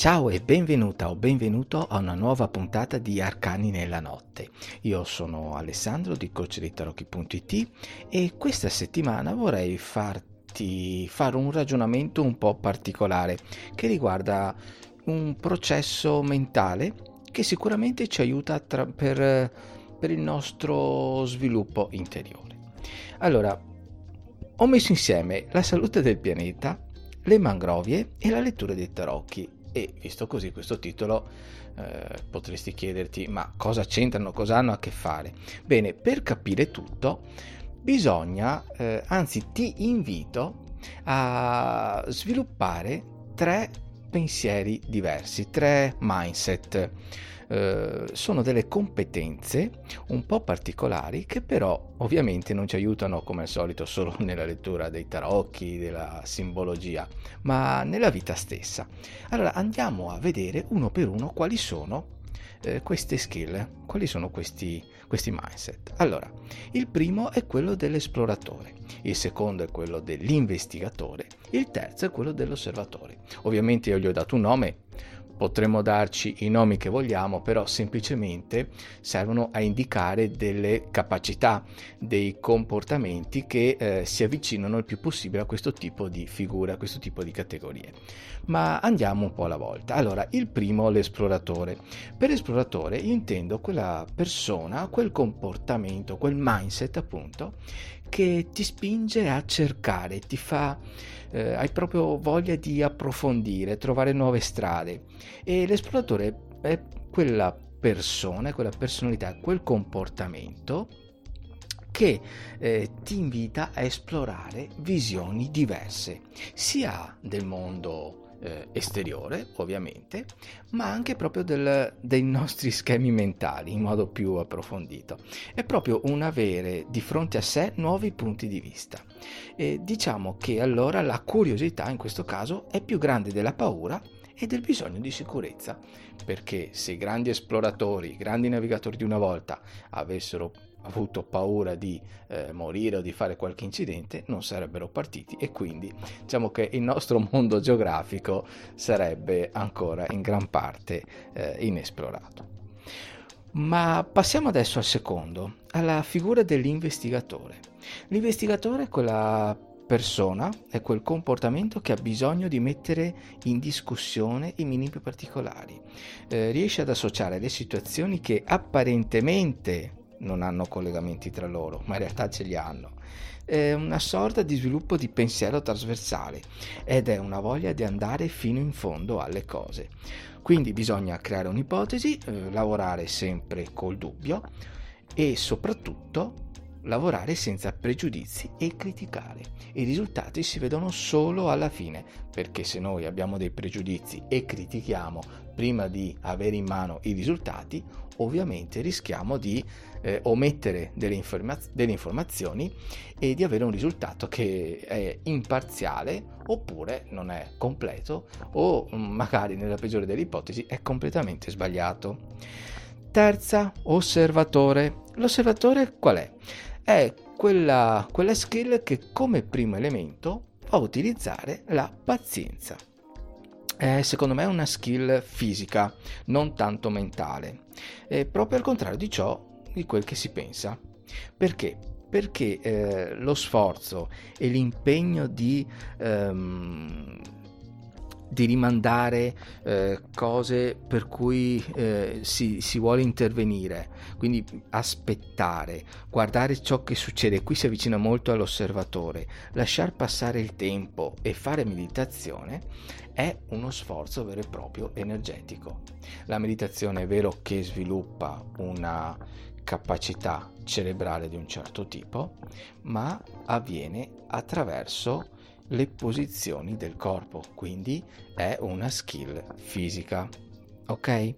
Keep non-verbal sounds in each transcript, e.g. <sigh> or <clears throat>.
Ciao e benvenuta o benvenuto a una nuova puntata di Arcani nella notte. Io sono Alessandro di coachdeitarocchi.it e questa settimana vorrei farti fare un ragionamento un po' particolare che riguarda un processo mentale che sicuramente ci aiuta tra, per, per il nostro sviluppo interiore. Allora, ho messo insieme la salute del pianeta, le mangrovie e la lettura dei tarocchi e visto così questo titolo eh, potresti chiederti ma cosa c'entrano, cosa hanno a che fare? Bene, per capire tutto bisogna, eh, anzi ti invito a sviluppare tre pensieri diversi, tre mindset eh, sono delle competenze un po' particolari che però ovviamente non ci aiutano come al solito solo <laughs> nella lettura dei tarocchi, della simbologia, ma nella vita stessa. Allora andiamo a vedere uno per uno quali sono eh, queste skill, quali sono questi, questi mindset. Allora, il primo è quello dell'esploratore, il secondo è quello dell'investigatore, il terzo è quello dell'osservatore. Ovviamente io gli ho dato un nome potremmo darci i nomi che vogliamo, però semplicemente servono a indicare delle capacità, dei comportamenti che eh, si avvicinano il più possibile a questo tipo di figura, a questo tipo di categorie. Ma andiamo un po' alla volta. Allora, il primo, l'esploratore. Per esploratore intendo quella persona, quel comportamento, quel mindset appunto che ti spinge a cercare, ti fa, eh, hai proprio voglia di approfondire, trovare nuove strade. E l'esploratore è quella persona, quella personalità, quel comportamento che eh, ti invita a esplorare visioni diverse, sia del mondo eh, esteriore, ovviamente, ma anche proprio del, dei nostri <laughs> schemi mentali in modo più approfondito. È proprio un avere di fronte a sé nuovi punti di vista. E diciamo che allora la curiosità in questo caso è più grande della paura e del bisogno di sicurezza, perché se i grandi esploratori, i grandi navigatori di una volta avessero avuto paura di eh, morire o di fare qualche incidente non sarebbero partiti e quindi diciamo che il nostro <laughs> mondo geografico sarebbe ancora in gran parte eh, inesplorato. Ma passiamo adesso al secondo, alla figura dell'investigatore. L'investigatore è quella persona, è quel comportamento che ha bisogno di mettere in discussione i minimi particolari. Eh, riesce ad associare le situazioni che apparentemente non hanno collegamenti tra loro, ma in realtà ce li hanno. È una sorta di sviluppo di pensiero trasversale ed è una voglia di andare fino in fondo alle cose. Quindi bisogna creare un'ipotesi, eh, lavorare sempre col dubbio e soprattutto lavorare senza pregiudizi e criticare. I risultati si vedono solo alla fine, perché se noi abbiamo dei pregiudizi e critichiamo prima di avere in mano i risultati, ovviamente rischiamo di eh, omettere delle, informaz- delle informazioni e di avere un risultato che è imparziale oppure non è completo o mm, magari nella peggiore delle ipotesi è completamente sbagliato. Terza, osservatore. L'osservatore qual è? È quella, quella skill che come primo elemento fa utilizzare la pazienza è secondo me una skill fisica, non tanto mentale, è proprio al contrario di ciò di quel che si pensa. Perché? Perché eh, lo sforzo e l'impegno di ehm, di rimandare eh, cose per cui eh, si, si, vuole intervenire, quindi aspettare, guardare ciò che succede, qui si avvicina molto all'osservatore, lasciar passare il tempo e fare meditazione è uno sforzo vero e proprio energetico. La meditazione è vero che sviluppa una capacità cerebrale di un certo tipo, ma avviene attraverso le posizioni del corpo, quindi è una skill fisica. Ok?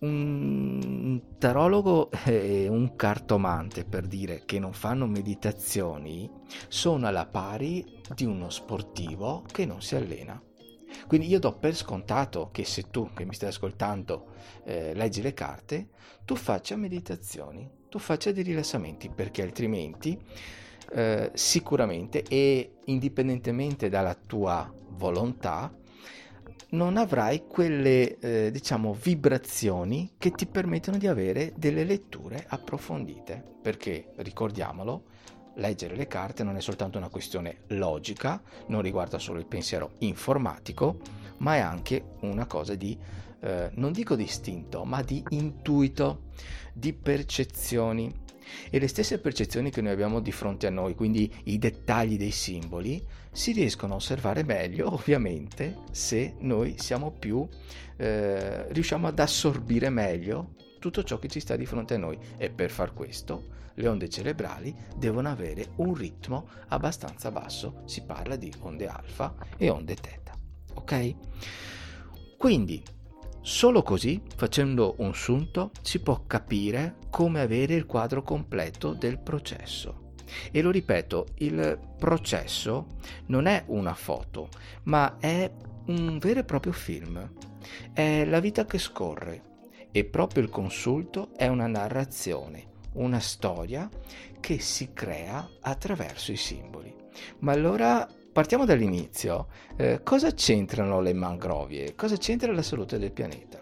un tarologo e un cartomante, per dire, che non fanno meditazioni, sono alla pari di uno sportivo che non si allena. Quindi io do per scontato che se tu che mi stai ascoltando eh, leggi le carte, tu faccia meditazioni, tu faccia dei rilassamenti, perché altrimenti eh, sicuramente e indipendentemente dalla tua volontà, non avrai quelle eh, diciamo vibrazioni che ti permettono di avere delle letture approfondite. Perché ricordiamolo leggere le carte non è soltanto una questione logica non riguarda solo il pensiero informatico ma è anche una cosa di eh, non dico distinto ma di intuito di percezioni e le stesse percezioni che noi abbiamo di fronte a noi, quindi i dettagli dei simboli, si riescono a osservare meglio ovviamente se noi siamo più, eh, riusciamo ad assorbire meglio tutto ciò che ci sta di fronte a noi e per far questo le onde cerebrali devono avere un ritmo abbastanza basso, si parla di onde alfa e onde teta, ok? Quindi Solo così, facendo un sunto, si può capire come avere il quadro completo del processo. E lo ripeto, il processo non è una foto, ma è un vero e proprio film. È la vita che scorre e proprio il consulto è una narrazione, una storia che si crea attraverso i simboli. Ma allora Partiamo dall'inizio. Eh, cosa c'entrano le mangrovie? Cosa c'entra la salute del pianeta?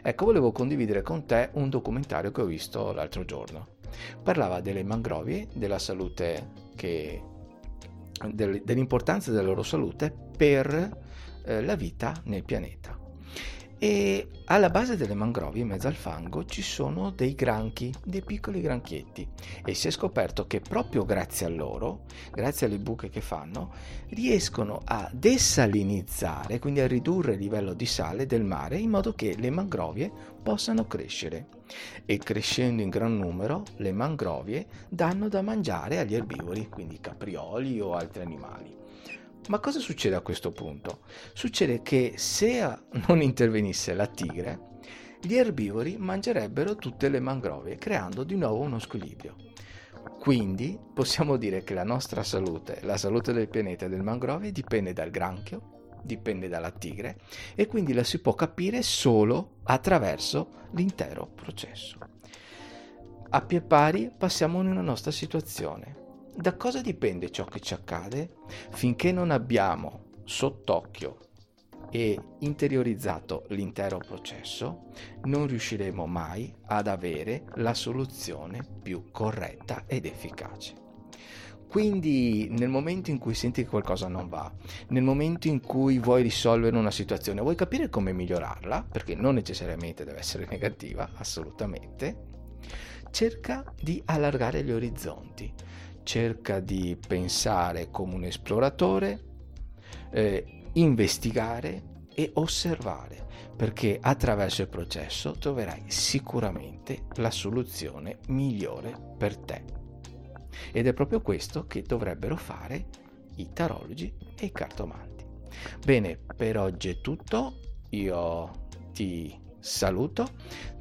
Ecco, volevo condividere con te un documentario che ho visto l'altro giorno. Parlava delle mangrovie, della salute che, del, dell'importanza della loro salute per eh, la vita nel pianeta. E alla base delle mangrovie, in mezzo al fango, ci sono dei granchi, dei piccoli granchietti. E si è scoperto che proprio grazie a loro, grazie alle buche che fanno, riescono a desalinizzare, quindi a ridurre il livello di sale del mare in modo che le mangrovie possano crescere. E crescendo in gran numero, le mangrovie danno da mangiare agli erbivori, quindi caprioli o altri animali. Ma cosa succede a questo punto? Succede che se non intervenisse la tigre, gli erbivori mangerebbero tutte le mangrovie, creando di nuovo uno squilibrio. Quindi possiamo dire che la nostra salute, la salute del pianeta e del mangrovie dipende dal granchio, dipende dalla tigre e quindi la si può capire solo attraverso l'intero processo. A pie pari passiamo in una nostra situazione. Da cosa dipende ciò che ci accade? Finché non abbiamo sott'occhio e interiorizzato l'intero processo, non riusciremo mai ad avere la soluzione più corretta ed efficace. Quindi nel momento in cui senti che qualcosa non va, nel momento in cui vuoi risolvere una situazione, vuoi capire come migliorarla, perché non necessariamente deve essere negativa, assolutamente, cerca di allargare gli orizzonti, cerca di pensare come un esploratore, eh, investigare e osservare, perché attraverso il processo troverai sicuramente la soluzione migliore per te. Ed è proprio questo che dovrebbero fare i tarologi e i cartomanti. Bene, per oggi è tutto, io ti saluto,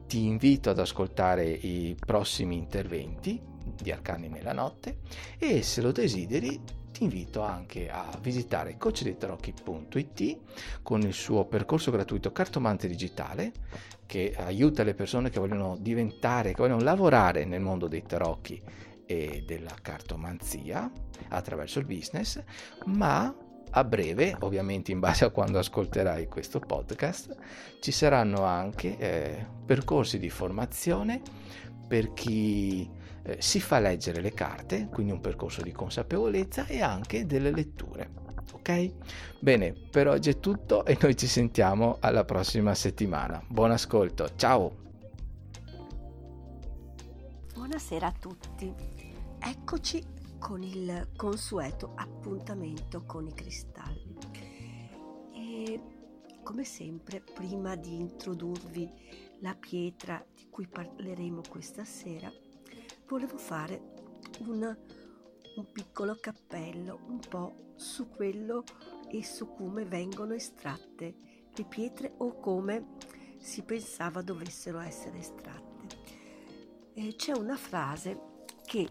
ti invito ad ascoltare i prossimi interventi di Arcani nella notte e se lo desideri ti invito anche a visitare coachdeitarocchi.it con il suo percorso gratuito cartomante digitale che aiuta le persone che vogliono diventare, che vogliono lavorare nel mondo dei tarocchi e della cartomanzia attraverso il business, ma a breve, ovviamente in base a quando ascolterai questo podcast, ci saranno anche eh, percorsi di formazione per chi eh, si fa leggere le carte, quindi un percorso di consapevolezza e anche delle letture. Ok? Bene, per oggi è tutto e noi ci sentiamo alla prossima settimana. Buon ascolto, ciao! Buonasera a tutti, eccoci con il consueto appuntamento con i cristalli. E come sempre, prima di introdurvi la pietra di cui parleremo questa sera, volevo fare una, un piccolo cappello un po' su quello e su come vengono estratte le pietre o come si pensava dovessero essere estratte. E c'è una frase che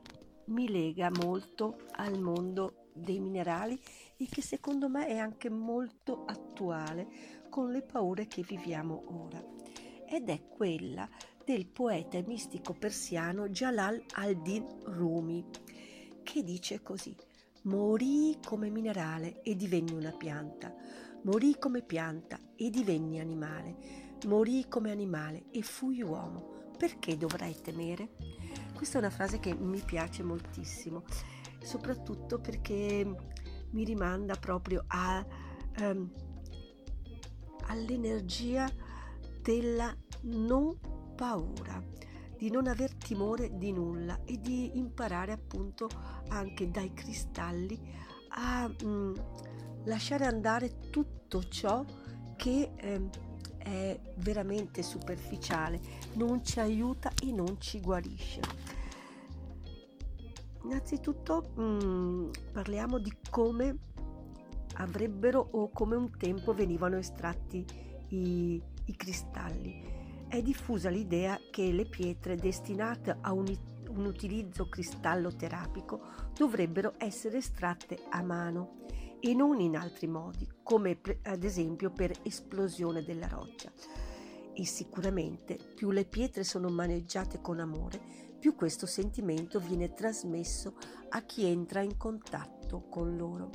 mi lega molto al mondo dei minerali e che secondo me è anche molto attuale con le paure che viviamo ora. Ed è quella del poeta e mistico persiano Jalal al-Din Rumi, che dice così: Morì come minerale e divenni una pianta, morì come pianta e divenni animale, morì come animale e fui uomo. Perché dovrei temere? Questa è una frase che mi piace moltissimo, soprattutto perché mi rimanda proprio a, um, all'energia della non paura, di non aver timore di nulla e di imparare appunto anche dai cristalli a mm, lasciare andare tutto ciò che eh, è veramente superficiale, non ci aiuta e non ci guarisce. Innanzitutto mm, parliamo di come avrebbero o come un tempo venivano estratti i, i cristalli è diffusa l'idea che le pietre destinate a un, un utilizzo cristalloterapico dovrebbero essere estratte a mano e non in altri modi, come pre- ad esempio per esplosione della roccia. E sicuramente più le pietre sono maneggiate con amore, più questo sentimento viene trasmesso a chi entra in contatto con loro.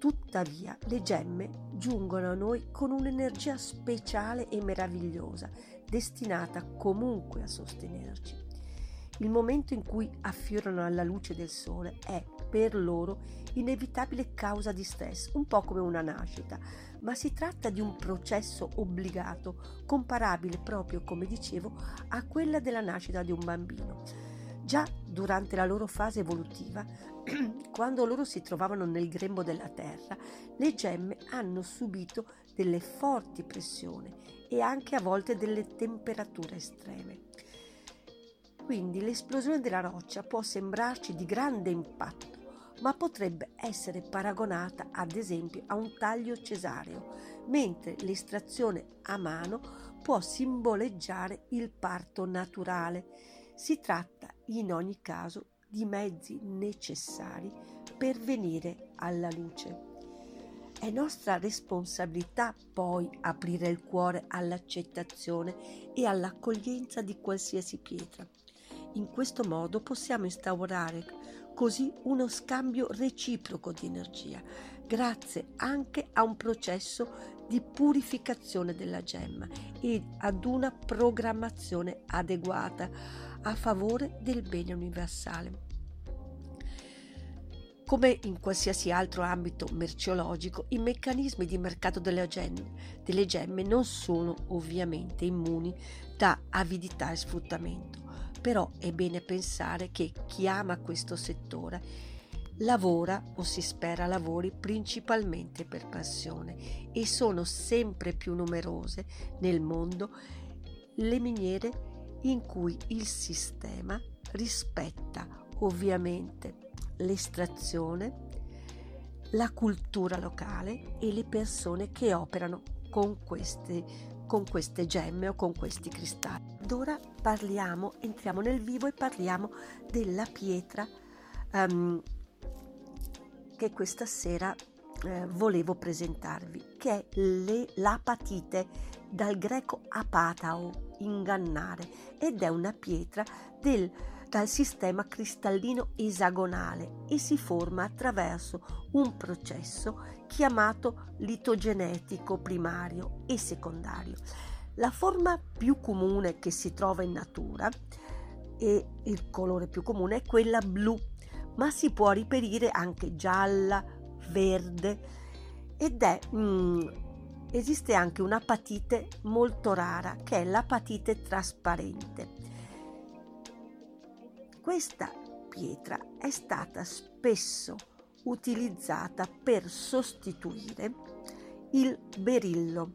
Tuttavia le gemme giungono a noi con un'energia speciale e meravigliosa, destinata comunque a sostenerci. Il momento in cui affiorano alla luce del sole è per loro inevitabile causa di stress, un po' come una nascita, ma si tratta di un processo obbligato, comparabile proprio, come dicevo, a quella della nascita di un bambino. Già durante la loro fase evolutiva <clears throat> quando loro si trovavano nel grembo della terra, le gemme hanno subito delle forti pressioni e anche a volte delle temperature estreme. Quindi l'esplosione della roccia può sembrarci di grande impatto, ma potrebbe essere paragonata ad esempio a un taglio cesareo, mentre l'estrazione a mano può simboleggiare il parto naturale. Si tratta in ogni caso di mezzi necessari per venire alla luce. È nostra responsabilità poi aprire il cuore all'accettazione e all'accoglienza di qualsiasi pietra. In questo modo possiamo instaurare così uno scambio reciproco di energia, grazie anche a un processo di purificazione della gemma e ad una programmazione adeguata a favore del bene universale. Come in qualsiasi altro ambito merceologico, i meccanismi di mercato delle gemme, delle gemme non sono ovviamente immuni da avidità e sfruttamento, però è bene pensare che chi ama questo settore lavora o si spera lavori principalmente per passione e sono sempre più numerose nel mondo le miniere in cui il sistema rispetta ovviamente l'estrazione, la cultura locale e le persone che operano con queste, con queste gemme o con questi cristalli. Ed ora parliamo, entriamo nel vivo e parliamo della pietra um, che questa sera eh, volevo presentarvi, che è le, l'apatite, dal greco apatao, ingannare, ed è una pietra del, dal sistema cristallino esagonale e si forma attraverso un processo chiamato litogenetico primario e secondario. La forma più comune che si trova in natura e il colore più comune è quella blu, ma si può riperire anche gialla, verde ed è mm, esiste anche un'apatite molto rara che è l'apatite trasparente. Questa pietra è stata spesso utilizzata per sostituire il berillo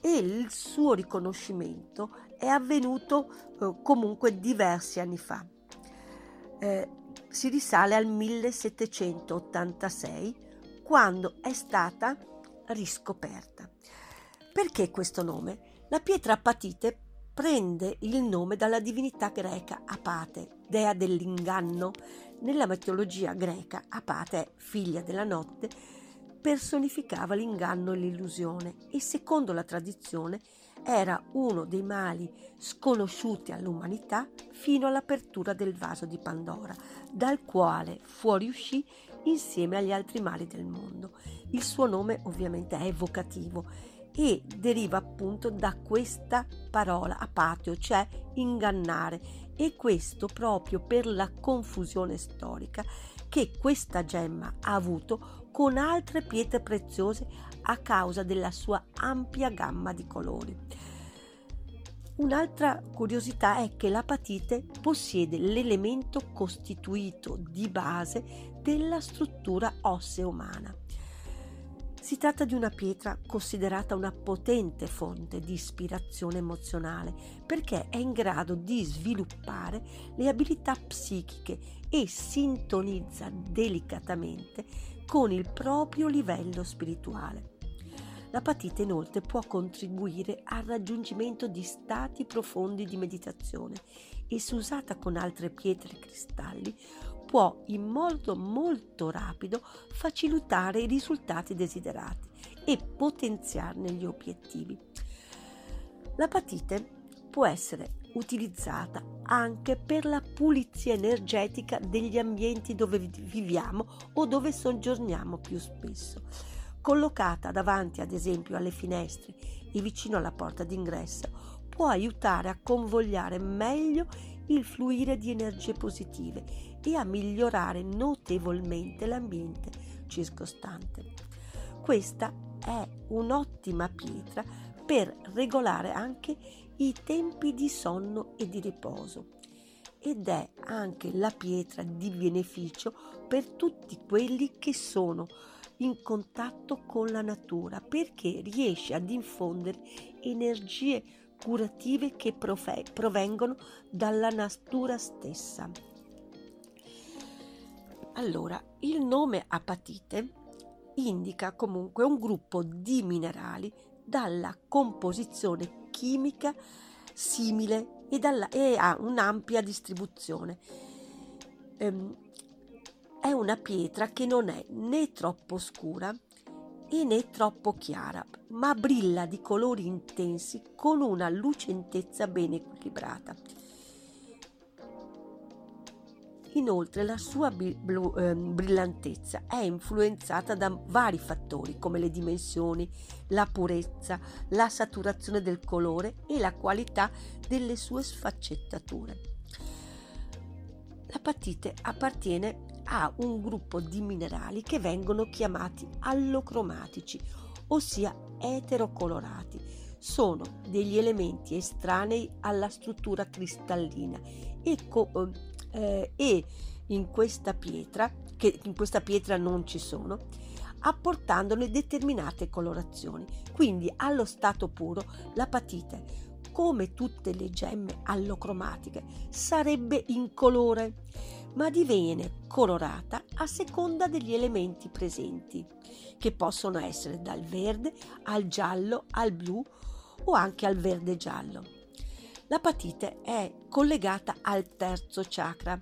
e il suo riconoscimento è avvenuto eh, comunque diversi anni fa. Eh, si risale al 1786 quando è stata riscoperta. Perché questo nome? La pietra apatite prende il nome dalla divinità greca Apate, dea dell'inganno. Nella mitologia greca Apate, figlia della notte, personificava l'inganno e l'illusione e secondo la tradizione era uno dei mali sconosciuti all'umanità fino all'apertura del vaso di Pandora, dal quale fuoriuscì insieme agli altri mali del mondo. Il suo nome ovviamente è evocativo e deriva appunto da questa parola apateo, cioè ingannare, e questo proprio per la confusione storica che questa gemma ha avuto con altre pietre preziose a causa della sua ampia gamma di colori. Un'altra curiosità è che l'apatite possiede l'elemento costituito di base della struttura ossea umana. Si tratta di una pietra considerata una potente fonte di ispirazione emozionale perché è in grado di sviluppare le abilità psichiche e sintonizza delicatamente con il proprio livello spirituale. L'apatite inoltre può contribuire al raggiungimento di stati profondi di meditazione e se usata con altre pietre e cristalli può in modo molto rapido facilitare i risultati desiderati e potenziarne gli obiettivi. L'apatite può essere utilizzata anche per la pulizia energetica degli ambienti dove viviamo o dove soggiorniamo più spesso. Collocata davanti ad esempio alle finestre e vicino alla porta d'ingresso, può aiutare a convogliare meglio il fluire di energie positive e a migliorare notevolmente l'ambiente circostante. Questa è un'ottima pietra per regolare anche i tempi di sonno e di riposo ed è anche la pietra di beneficio per tutti quelli che sono in contatto con la natura perché riesce ad infondere energie curative che provengono dalla natura stessa. Allora, il nome apatite indica comunque un gruppo di minerali dalla composizione chimica simile e, dalla, e ha un'ampia distribuzione. Ehm, è una pietra che non è né troppo scura e né troppo chiara, ma brilla di colori intensi con una lucentezza ben equilibrata. Inoltre la sua blu, eh, brillantezza è influenzata da vari fattori come le dimensioni, la purezza, la saturazione del colore e la qualità delle sue sfaccettature. L'apatite appartiene a un gruppo di minerali che vengono chiamati allocromatici, ossia eterocolorati. Sono degli elementi estranei alla struttura cristallina e, co- eh, e in questa pietra, che in questa pietra non ci sono, apportandone determinate colorazioni. Quindi allo stato puro l'apatite, come tutte le gemme allocromatiche, sarebbe incolore, ma diviene colorata a seconda degli elementi presenti, che possono essere dal verde al giallo al blu o anche al verde giallo. L'apatite è collegata al terzo chakra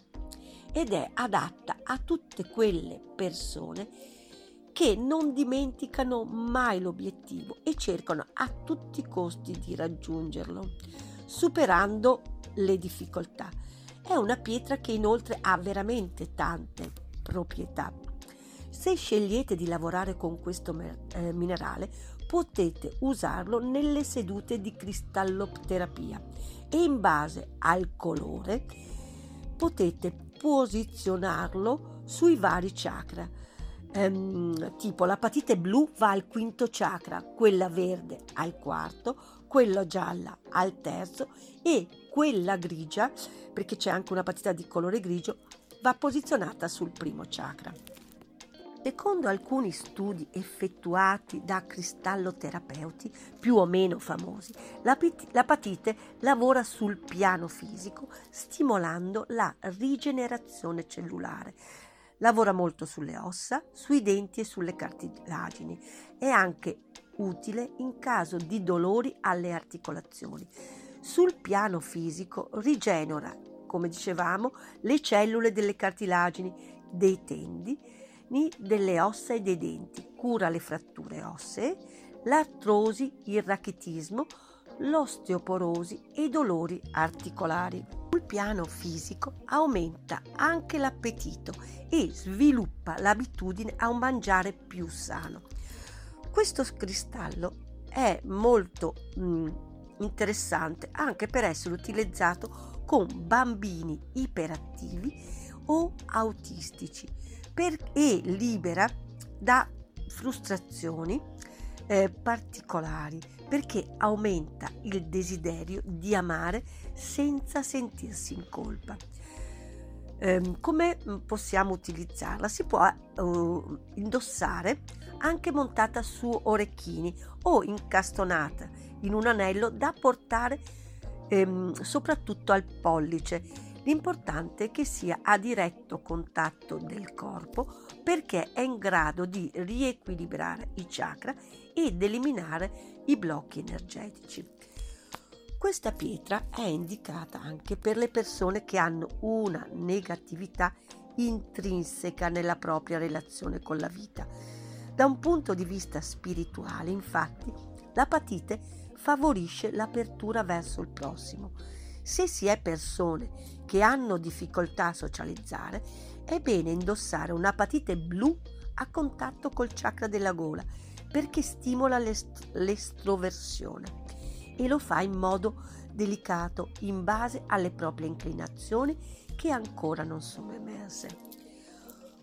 ed è adatta a tutte quelle persone che non dimenticano mai l'obiettivo e cercano a tutti i costi di raggiungerlo, superando le difficoltà. È una pietra che inoltre ha veramente tante proprietà. Se scegliete di lavorare con questo eh, minerale, potete usarlo nelle sedute di cristalloterapia e in base al colore potete posizionarlo sui vari chakra. Ehm, tipo la patite blu va al quinto chakra, quella verde al quarto, quella gialla al terzo e quella grigia, perché c'è anche una patita di colore grigio, va posizionata sul primo chakra. Secondo alcuni studi effettuati da cristalloterapeuti più o meno famosi, l'apatite lavora sul piano fisico stimolando la rigenerazione cellulare. Lavora molto sulle ossa, sui denti e sulle cartilagini. È anche utile in caso di dolori alle articolazioni. Sul piano fisico rigenera, come dicevamo, le cellule delle cartilagini, dei tendi, delle ossa e dei denti, cura le fratture ossee, l'artrosi, il rachitismo, l'osteoporosi e i dolori articolari. Sul piano fisico aumenta anche l'appetito e sviluppa l'abitudine a un mangiare più sano. Questo cristallo è molto mh, interessante anche per essere utilizzato con bambini iperattivi o autistici e libera da frustrazioni eh, particolari perché aumenta il desiderio di amare senza sentirsi in colpa. Eh, come possiamo utilizzarla? Si può uh, indossare anche montata su orecchini o incastonata in un anello da portare ehm, soprattutto al pollice L'importante è che sia a diretto contatto del corpo perché è in grado di riequilibrare i chakra ed eliminare i blocchi energetici. Questa pietra è indicata anche per le persone che hanno una negatività intrinseca nella propria relazione con la vita. Da un punto di vista spirituale, infatti, l'apatite favorisce l'apertura verso il prossimo se si è persone che hanno difficoltà a socializzare, è bene indossare un'apatite blu a contatto col chakra della gola perché stimola l'est- l'estroversione e lo fa in modo delicato in base alle proprie inclinazioni che ancora non sono emerse.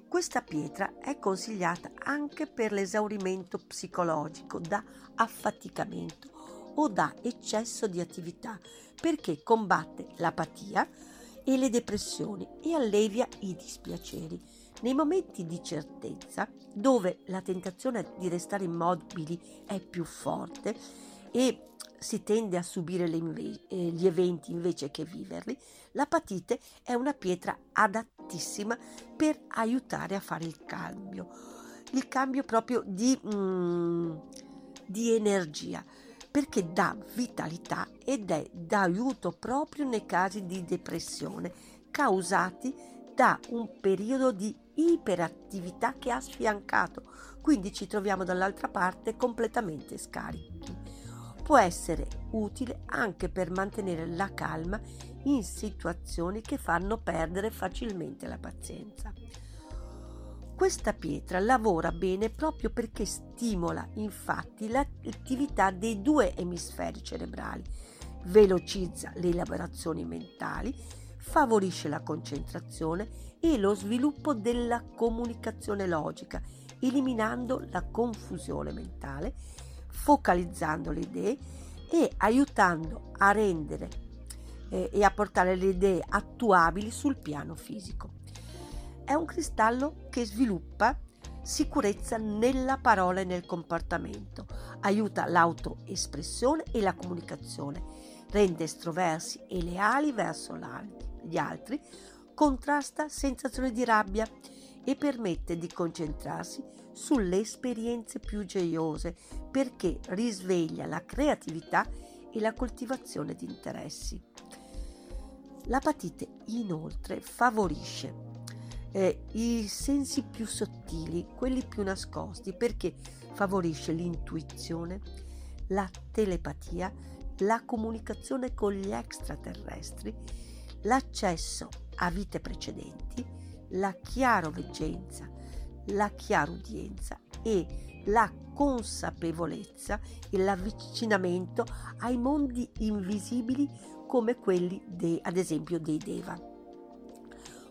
Questa pietra è consigliata anche per l'esaurimento psicologico da affaticamento o da eccesso di attività perché combatte l'apatia e le depressioni e allevia i dispiaceri. Nei momenti di certezza, dove la tentazione di restare immobili è più forte e si tende a subire inve- eh, gli eventi invece che viverli, l'apatite è una pietra adattissima per aiutare a fare il cambio, il cambio proprio di, mm, di energia perché dà vitalità ed è d'aiuto proprio nei casi di depressione causati da un periodo di iperattività che ha sfiancato, quindi ci troviamo dall'altra parte completamente scarichi. Può essere utile anche per mantenere la calma in situazioni che fanno perdere facilmente la pazienza. Questa pietra lavora bene proprio perché stimola infatti l'attività dei due emisferi cerebrali, velocizza le elaborazioni mentali, favorisce la concentrazione e lo sviluppo della comunicazione logica, eliminando la confusione mentale, focalizzando le idee e aiutando a rendere eh, e a portare le idee attuabili sul piano fisico. È un cristallo che sviluppa sicurezza nella parola e nel comportamento, aiuta l'autoespressione e la comunicazione, rende estroversi e leali verso gli altri, contrasta sensazioni di rabbia e permette di concentrarsi sulle esperienze più gioiose perché risveglia la creatività e la coltivazione di interessi. L'apatite inoltre favorisce eh, i sensi più sottili, quelli più nascosti, perché favorisce l'intuizione, la telepatia, la comunicazione con gli extraterrestri, l'accesso a vite precedenti, la chiaroveggenza, la chiarudienza e la consapevolezza e l'avvicinamento ai mondi invisibili come quelli de, ad esempio dei Deva.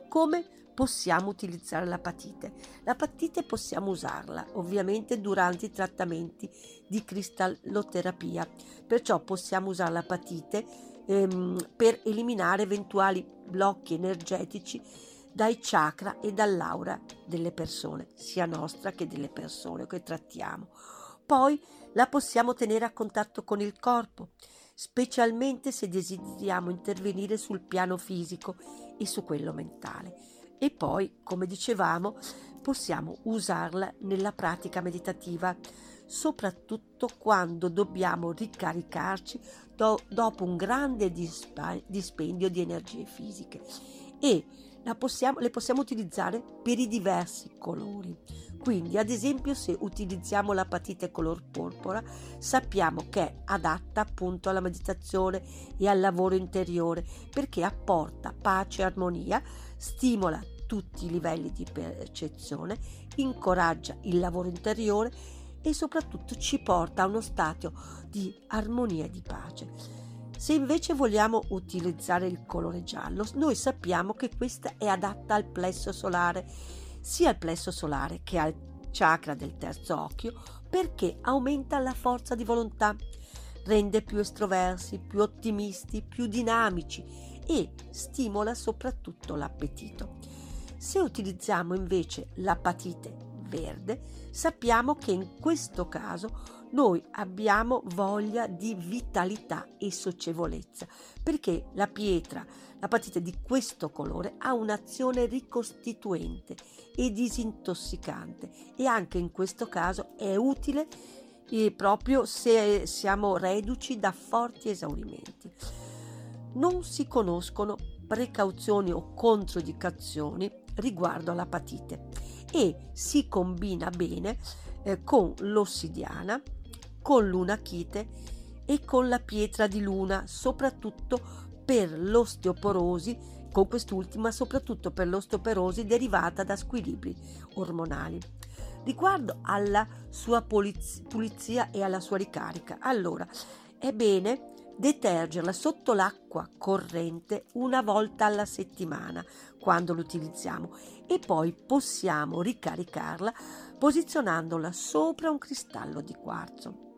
Come possiamo utilizzare l'apatite. L'apatite possiamo usarla ovviamente durante i trattamenti di cristalloterapia, perciò possiamo usare l'apatite ehm, per eliminare eventuali blocchi energetici dai chakra e dall'aura delle persone, sia nostra che delle persone che trattiamo. Poi la possiamo tenere a contatto con il corpo, specialmente se desideriamo intervenire sul piano fisico e su quello mentale e poi, come dicevamo, possiamo usarla nella pratica meditativa soprattutto quando dobbiamo ricaricarci do- dopo un grande dispa- dispendio di energie fisiche e possiamo, le possiamo utilizzare per i diversi colori. Quindi, ad esempio, se utilizziamo l'apatite color porpora, sappiamo che è adatta appunto alla meditazione e al lavoro interiore perché apporta pace e armonia, stimola tutti i livelli di percezione, incoraggia il lavoro interiore e soprattutto ci porta a uno stato di armonia e di pace. Se invece vogliamo utilizzare il colore giallo, noi sappiamo che questa è adatta al plesso solare, sia al plesso solare che al chakra del terzo occhio, perché aumenta la forza di volontà, rende più estroversi, più ottimisti, più dinamici e stimola soprattutto l'appetito. Se utilizziamo invece l'apatite verde, sappiamo che in questo caso noi abbiamo voglia di vitalità e socievolezza, perché la pietra, la patite di questo colore, ha un'azione ricostituente e disintossicante e anche in questo caso è utile eh, proprio se siamo reduci da forti esaurimenti. Non si conoscono precauzioni o controindicazioni riguardo all'apatite e si combina bene eh, con l'ossidiana, con l'unachite e con la pietra di luna, soprattutto per l'osteoporosi, con quest'ultima soprattutto per l'osteoporosi derivata da squilibri ormonali. Riguardo alla sua pulizia e alla sua ricarica, allora è bene detergerla sotto l'acqua corrente una volta alla settimana quando l'utilizziamo e poi possiamo ricaricarla posizionandola sopra un cristallo di quarzo.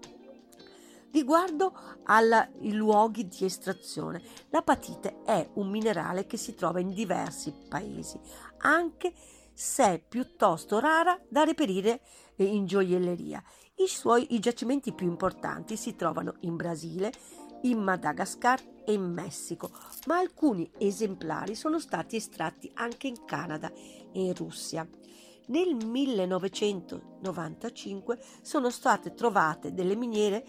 Riguardo ai luoghi di estrazione, l'apatite è un minerale che si trova in diversi paesi, anche se è piuttosto rara da reperire in gioielleria. I suoi i giacimenti più importanti si trovano in Brasile, in Madagascar e in Messico, ma alcuni esemplari sono stati estratti anche in Canada e in Russia. Nel 1995 sono state trovate delle miniere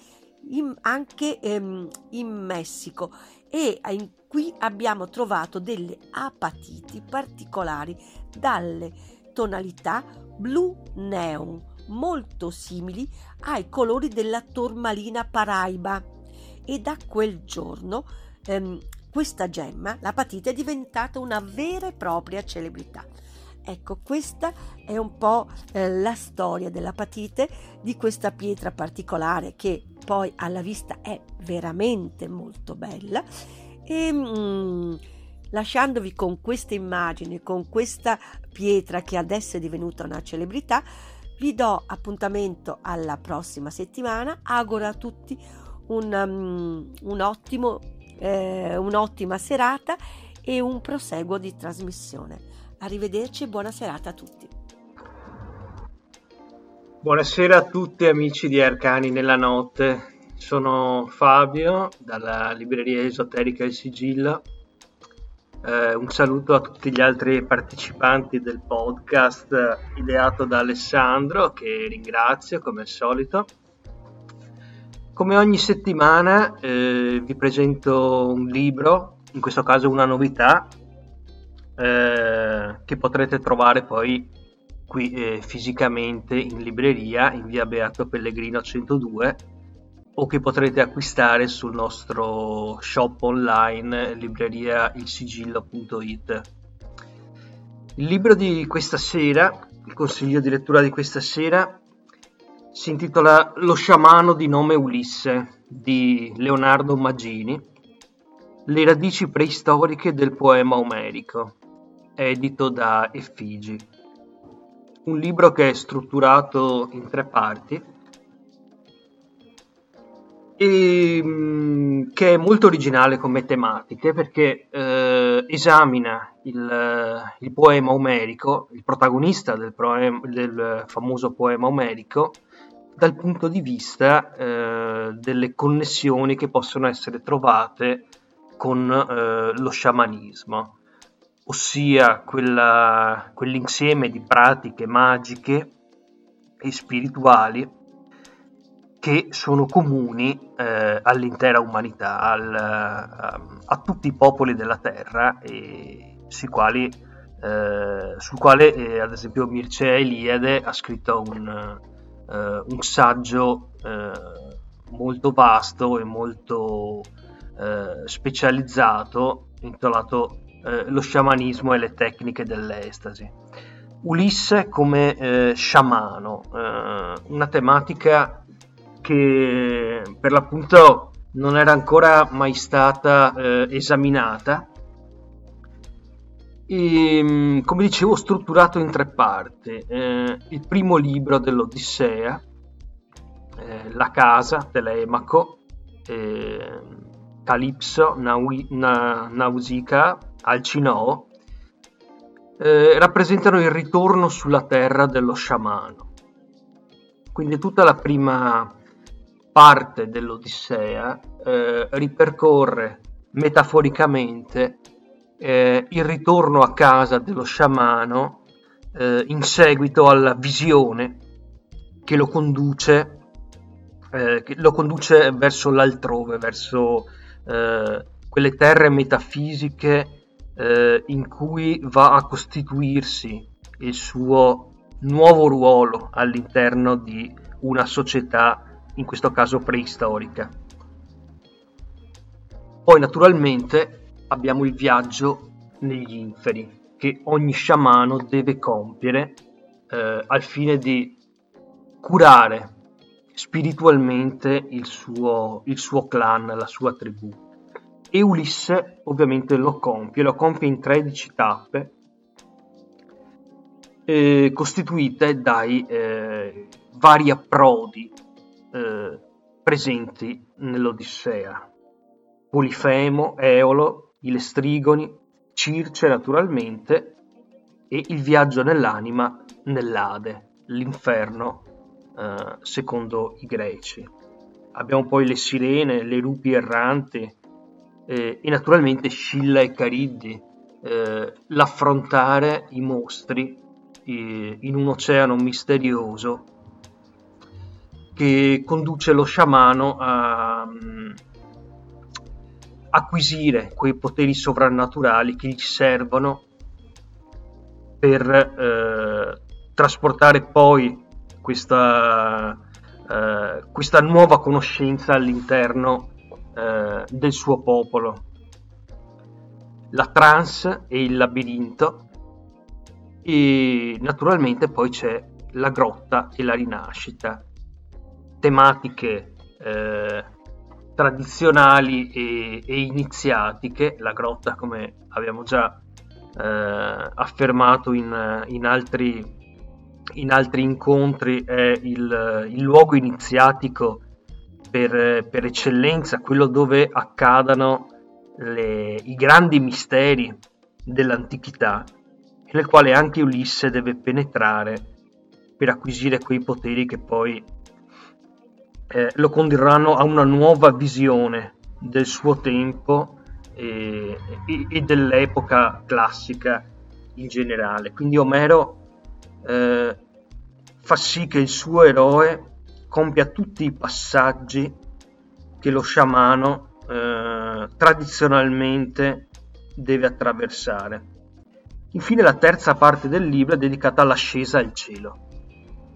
in, anche ehm, in Messico e in, qui abbiamo trovato delle apatiti particolari dalle tonalità blu neon molto simili ai colori della tormalina paraiba e da quel giorno ehm, questa gemma, l'apatite, è diventata una vera e propria celebrità. Ecco, questa è un po' eh, la storia dell'apatite, di questa pietra particolare che poi alla vista è veramente molto bella e mm, lasciandovi con queste immagini, con questa pietra che adesso è divenuta una celebrità, vi do appuntamento alla prossima settimana, auguro a tutti un, um, un ottimo, eh, un'ottima serata e un proseguo di trasmissione. Arrivederci e buona serata a tutti. Buonasera a tutti amici di Arcani nella notte, sono Fabio dalla libreria esoterica Il Sigillo. Eh, un saluto a tutti gli altri partecipanti del podcast ideato da Alessandro che ringrazio come al solito. Come ogni settimana eh, vi presento un libro, in questo caso una novità, eh, che potrete trovare poi qui eh, fisicamente in libreria in via Beato Pellegrino 102 o che potrete acquistare sul nostro shop online libreriailsigillo.it. Il libro di questa sera, il consiglio di lettura di questa sera, si intitola Lo sciamano di nome Ulisse di Leonardo Maggini, le radici preistoriche del poema omerico, edito da Effigi. Un libro che è strutturato in tre parti e che è molto originale come tematiche perché eh, esamina il, il, poema omerico, il protagonista del, poema, del famoso poema omerico, dal punto di vista eh, delle connessioni che possono essere trovate con eh, lo sciamanismo, ossia quella, quell'insieme di pratiche magiche e spirituali che sono comuni eh, all'intera umanità, al, a, a, tutti i popoli della Terra, e sui quali, eh, sul quale eh, ad esempio Mircea Eliade ha scritto un, eh, un saggio eh, molto vasto e molto eh, specializzato intitolato Lo sciamanismo e le tecniche dell'estasi. Ulisse come sciamano, una tematica che per l'appunto non era ancora mai stata eh, esaminata. E mm, come dicevo strutturato in tre parti. Eh, il primo libro dell'Odissea eh, la casa Telemaco eh, Calipso Naui, Na, Nausicaa Alcinoo eh, rappresentano il ritorno sulla terra dello sciamano. Quindi tutta la prima parte dell'Odissea eh, ripercorre metaforicamente eh, il ritorno a casa dello sciamano eh, in seguito alla visione che lo conduce, eh, che lo conduce verso l'altrove, verso eh, quelle terre metafisiche eh, in cui va a costituirsi il suo nuovo ruolo all'interno di una società in questo caso preistorica. Poi naturalmente abbiamo il viaggio negli inferi che ogni sciamano deve compiere eh, al fine di curare spiritualmente il suo, il suo clan, la sua tribù. E Ulisse ovviamente lo compie, lo compie in 13 tappe eh, costituite dai eh, vari approdi eh, presenti nell'Odissea. Polifemo, Eolo, i Lestrigoni, Circe naturalmente e il viaggio nell'anima nell'Ade, l'inferno eh, secondo i greci. Abbiamo poi le sirene, le lupi erranti eh, e naturalmente Scilla e Cariddi, eh, l'affrontare i mostri eh, in un oceano misterioso che conduce lo sciamano a um, acquisire quei poteri sovrannaturali che gli servono per eh, trasportare poi questa, eh, questa, nuova conoscenza all'interno eh, del suo popolo. La trance e il labirinto e naturalmente poi c'è la grotta e la rinascita tematiche eh, tradizionali e, e, iniziatiche. La grotta, come abbiamo già eh, affermato in, in, altri, in, altri, incontri, è il, il luogo iniziatico per, per, eccellenza, quello dove accadano le, i grandi misteri dell'antichità, nel quale anche Ulisse deve penetrare per acquisire quei poteri che poi eh, lo condurranno a una nuova visione del suo tempo e, e, e dell'epoca classica in generale. Quindi Omero eh, fa sì che il suo eroe compia tutti i passaggi che lo sciamano eh, tradizionalmente deve attraversare. Infine la terza parte del libro è dedicata all'ascesa al cielo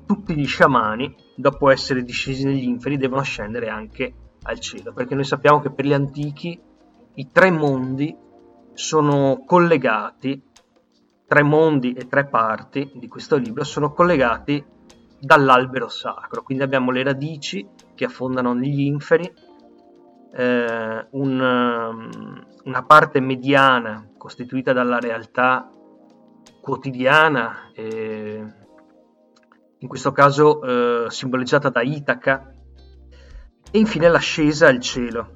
tutti gli sciamani, dopo essere discesi negli inferi, devono scendere anche al cielo, perché noi sappiamo che per gli antichi i tre mondi sono collegati, tre mondi e tre parti di questo libro sono collegati dall'albero sacro, quindi abbiamo le radici che affondano negli inferi, eh, un, um, una parte mediana costituita dalla realtà quotidiana eh, in questo caso eh, simboleggiata da Itaca, e infine l'ascesa al cielo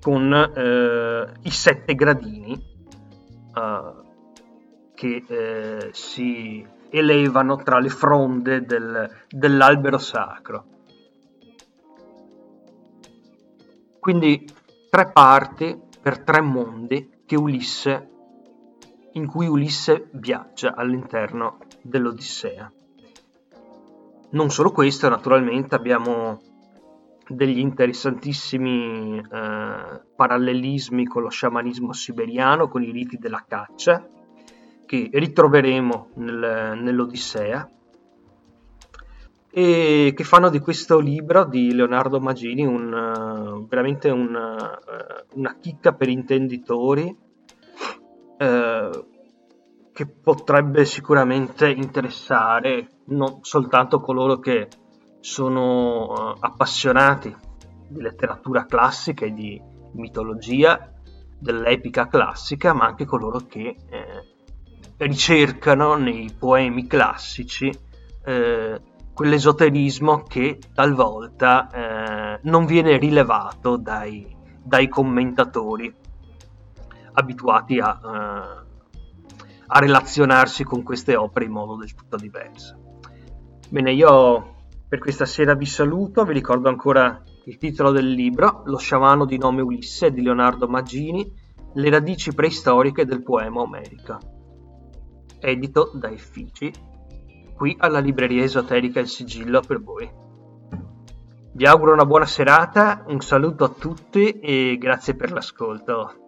con eh, i sette gradini eh, che eh, si elevano tra le fronde del, dell'albero sacro. Quindi tre parti per tre mondi che Ulisse, in cui Ulisse viaggia all'interno dell'Odissea. Non solo questo, naturalmente abbiamo degli interessantissimi eh, parallelismi con lo sciamanismo siberiano, con i riti della caccia, che ritroveremo nel, nell'Odissea, e che fanno di questo libro di Leonardo Magini un, uh, veramente un, uh, una chicca per intenditori uh, che potrebbe sicuramente interessare non soltanto coloro che sono appassionati di letteratura classica e di mitologia dell'epica classica, ma anche coloro che eh, ricercano nei poemi classici eh, quell'esoterismo che talvolta eh, non viene rilevato dai, dai commentatori abituati a, uh, a, relazionarsi con queste opere in modo del tutto diverso. Bene, io per questa sera vi saluto, vi ricordo ancora il titolo del libro, Lo sciamano di nome Ulisse di Leonardo Maggini, Le radici preistoriche del poema omerico, edito da Effici qui alla libreria esoterica Il Sigillo per voi. Vi auguro una buona serata, un saluto a tutti e grazie per l'ascolto.